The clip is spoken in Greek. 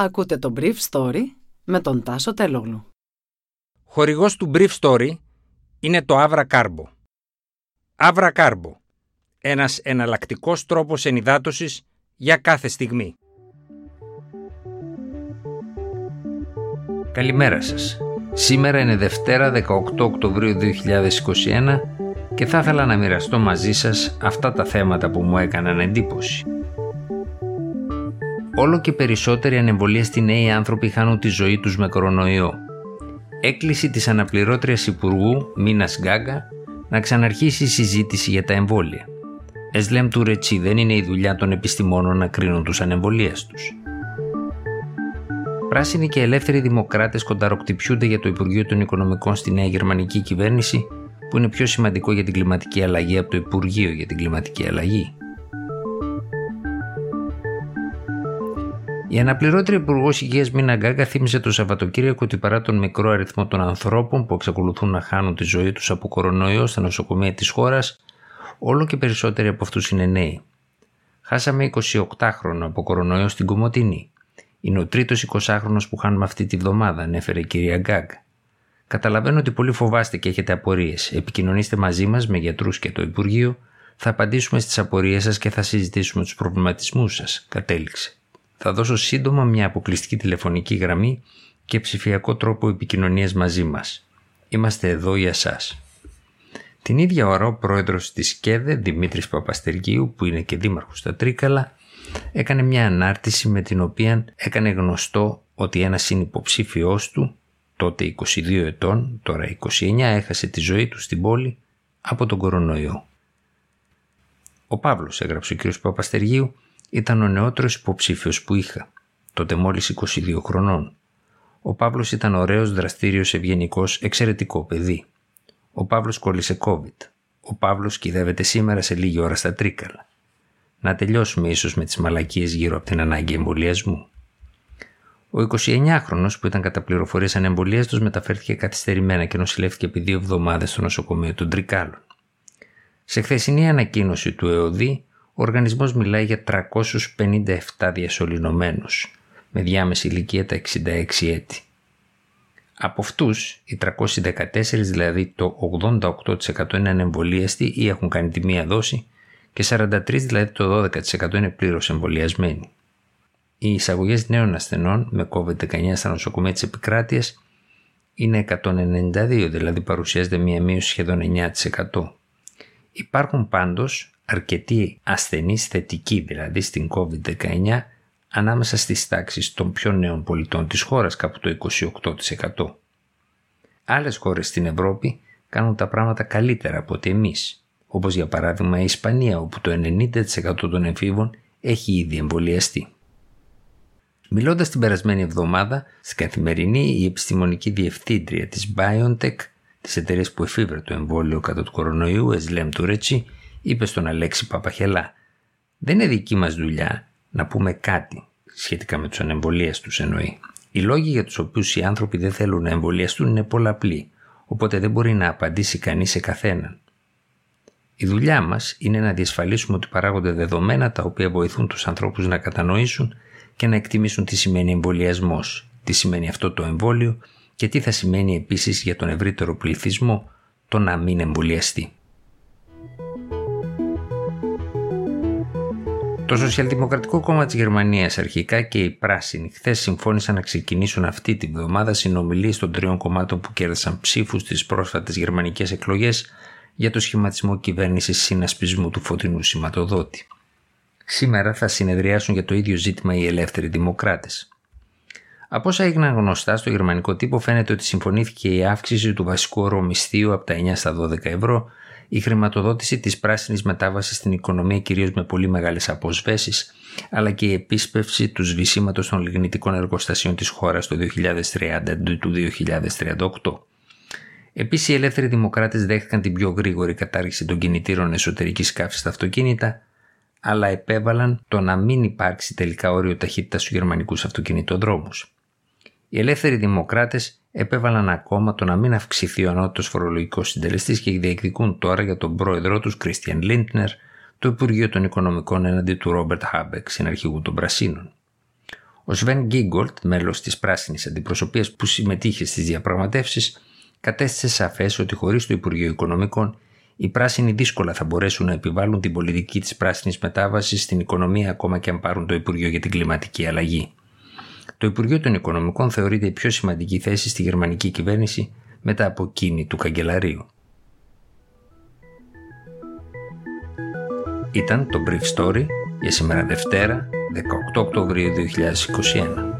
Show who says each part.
Speaker 1: Ακούτε το Brief Story με τον Τάσο Τελόγλου.
Speaker 2: Χορηγός του Brief Story είναι το Avra Carbo. Avra Carbo. Ένας εναλλακτικός τρόπος ενυδάτωσης για κάθε στιγμή. Καλημέρα σας. Σήμερα είναι Δευτέρα 18 Οκτωβρίου 2021 και θα ήθελα να μοιραστώ μαζί σας αυτά τα θέματα που μου έκαναν εντύπωση. Όλο και περισσότεροι ανεμβολίαστοι νέοι άνθρωποι χάνουν τη ζωή τους με κορονοϊό. Έκκληση της αναπληρώτριας Υπουργού Μίνας Γκάγκα να ξαναρχίσει η συζήτηση για τα εμβόλια. Εσλέμ του Ρετσί δεν είναι η δουλειά των επιστημόνων να κρίνουν τους ανεμβολίαστους. Πράσινοι και ελεύθεροι δημοκράτες κονταροκτυπιούνται για το Υπουργείο των Οικονομικών στη νέα γερμανική κυβέρνηση που είναι πιο σημαντικό για την κλιματική αλλαγή από το Υπουργείο για την κλιματική αλλαγή. Η αναπληρώτρια Υπουργός Υγείας Μίνα Γκάγκα θύμισε το Σαββατοκύριακο ότι παρά τον μικρό αριθμό των ανθρώπων που εξακολουθούν να χάνουν τη ζωή τους από κορονοϊό στα νοσοκομεία της χώρας, όλο και περισσότεροι από αυτούς είναι νέοι. Χάσαμε 28χρονο από κορονοϊό στην Κομωτινή. Είναι ο τρίτος 20χρονο που χάνουμε αυτή τη βδομάδα, ανέφερε η κυρία Γκάγ. Καταλαβαίνω ότι πολύ φοβάστε και έχετε απορίες. Επικοινωνήστε μαζί μας με γιατρούς και το Υπουργείο. Θα απαντήσουμε στις απορίες σας και θα συζητήσουμε τους προβληματισμούς σας, κατέληξε. Θα δώσω σύντομα μια αποκλειστική τηλεφωνική γραμμή και ψηφιακό τρόπο επικοινωνίας μαζί μας. Είμαστε εδώ για σας. Την ίδια ώρα ο πρόεδρος της ΚΕΔΕ, Δημήτρης Παπαστεργίου, που είναι και δήμαρχος στα Τρίκαλα, έκανε μια ανάρτηση με την οποία έκανε γνωστό ότι ένας συνυποψήφιός του, τότε 22 ετών, τώρα 29, έχασε τη ζωή του στην πόλη από τον κορονοϊό. Ο Παύλος, έγραψε ο κ. Παπαστεργίου, ήταν ο νεότερος υποψήφιος που είχα, τότε μόλις 22 χρονών. Ο Παύλος ήταν ωραίος, δραστήριος, ευγενικός, εξαιρετικό παιδί. Ο Παύλος κόλλησε COVID. Ο Παύλος κυδεύεται σήμερα σε λίγη ώρα στα Τρίκαλα. Να τελειώσουμε ίσως με τις μαλακίες γύρω από την ανάγκη εμβολιασμού. Ο 29χρονος που ήταν κατά πληροφορίες ανεμβολίαστος μεταφέρθηκε καθυστερημένα και νοσηλεύτηκε επί δύο εβδομάδες στο νοσοκομείο των Τρικάλων. Σε χθεσινή ανακοίνωση του ΕΟΔΗ, ο οργανισμός μιλάει για 357 διασωληνωμένους, με διάμεση ηλικία τα 66 έτη. Από αυτούς, οι 314 δηλαδή το 88% είναι ανεμβολίαστοι ή έχουν κάνει τη μία δόση και 43 δηλαδή το 12% είναι πλήρως εμβολιασμένοι. Οι εισαγωγές νέων ασθενών με COVID-19 στα νοσοκομεία της επικράτειας είναι 192, δηλαδή παρουσιάζεται μία μείωση σχεδόν 9%. Υπάρχουν πάντως αρκετοί ασθενείς θετικοί δηλαδή στην COVID-19 ανάμεσα στις τάξεις των πιο νέων πολιτών της χώρας κάπου το 28%. Άλλες χώρες στην Ευρώπη κάνουν τα πράγματα καλύτερα από ότι εμείς, όπως για παράδειγμα η Ισπανία όπου το 90% των εμφύβων έχει ήδη εμβολιαστεί. Μιλώντας την περασμένη εβδομάδα, στην καθημερινή η επιστημονική διευθύντρια της BioNTech, της εταιρείας που εφήβρε το εμβόλιο κατά του κορονοϊού, Εσλέμ Τουρέτσι, είπε στον Αλέξη Παπαχελά «Δεν είναι δική μας δουλειά να πούμε κάτι σχετικά με τους ανεμβολίες εννοεί. Οι λόγοι για τους οποίους οι άνθρωποι δεν θέλουν να εμβολιαστούν είναι πολλαπλοί, οπότε δεν μπορεί να απαντήσει κανείς σε καθέναν. Η δουλειά μας είναι να διασφαλίσουμε ότι παράγονται δεδομένα τα οποία βοηθούν τους ανθρώπους να κατανοήσουν και να εκτιμήσουν τι σημαίνει εμβολιασμός, τι σημαίνει αυτό το εμβόλιο και τι θα σημαίνει επίσης για τον ευρύτερο πληθυσμό το να μην εμβολιαστεί. Το Σοσιαλδημοκρατικό Κόμμα της Γερμανίας αρχικά και οι Πράσινοι χθες συμφώνησαν να ξεκινήσουν αυτή τη βδομάδα συνομιλίες των τριών κομμάτων που κέρδισαν ψήφους στις πρόσφατες γερμανικές εκλογές για το σχηματισμό κυβέρνησης συνασπισμού του φωτεινού σηματοδότη. Σήμερα θα συνεδριάσουν για το ίδιο ζήτημα οι ελεύθεροι δημοκράτες. Από όσα έγιναν γνωστά στο γερμανικό τύπο, φαίνεται ότι συμφωνήθηκε η αύξηση του βασικού ορομισθίου από τα 9 στα 12 ευρώ η χρηματοδότηση της πράσινης μετάβασης στην οικονομία κυρίως με πολύ μεγάλες αποσβέσεις, αλλά και η επίσπευση του σβησίματος των λιγνητικών εργοστασίων της χώρας το 2030 του 2038. Επίσης οι ελεύθεροι δημοκράτες δέχτηκαν την πιο γρήγορη κατάργηση των κινητήρων εσωτερικής καύσης στα αυτοκίνητα, αλλά επέβαλαν το να μην υπάρξει τελικά όριο ταχύτητας στους γερμανικούς αυτοκινητοδρόμους. Οι ελεύθεροι δημοκράτες επέβαλαν ακόμα το να μην αυξηθεί ο ανώτατος φορολογικός συντελεστής και διεκδικούν τώρα για τον πρόεδρό τους, Κρίστιαν Λίντνερ, το Υπουργείο των Οικονομικών έναντι του Ρόμπερτ Χάμπεκ, συναρχηγού των Πρασίνων. Ο Σβέν Γκίγκολτ, μέλος της πράσινης αντιπροσωπείας που συμμετείχε στις διαπραγματεύσεις, κατέστησε σαφές ότι χωρίς το Υπουργείο Οικονομικών οι πράσινοι δύσκολα θα μπορέσουν να επιβάλλουν την πολιτική της πράσινης μετάβασης στην οικονομία ακόμα και αν πάρουν το Υπουργείο για την Κλιματική Αλλαγή. Το Υπουργείο των Οικονομικών θεωρείται η πιο σημαντική θέση στη γερμανική κυβέρνηση μετά από εκείνη του καγκελαρίου. Ήταν το Brief Story για σήμερα Δευτέρα 18 Οκτωβρίου 2021.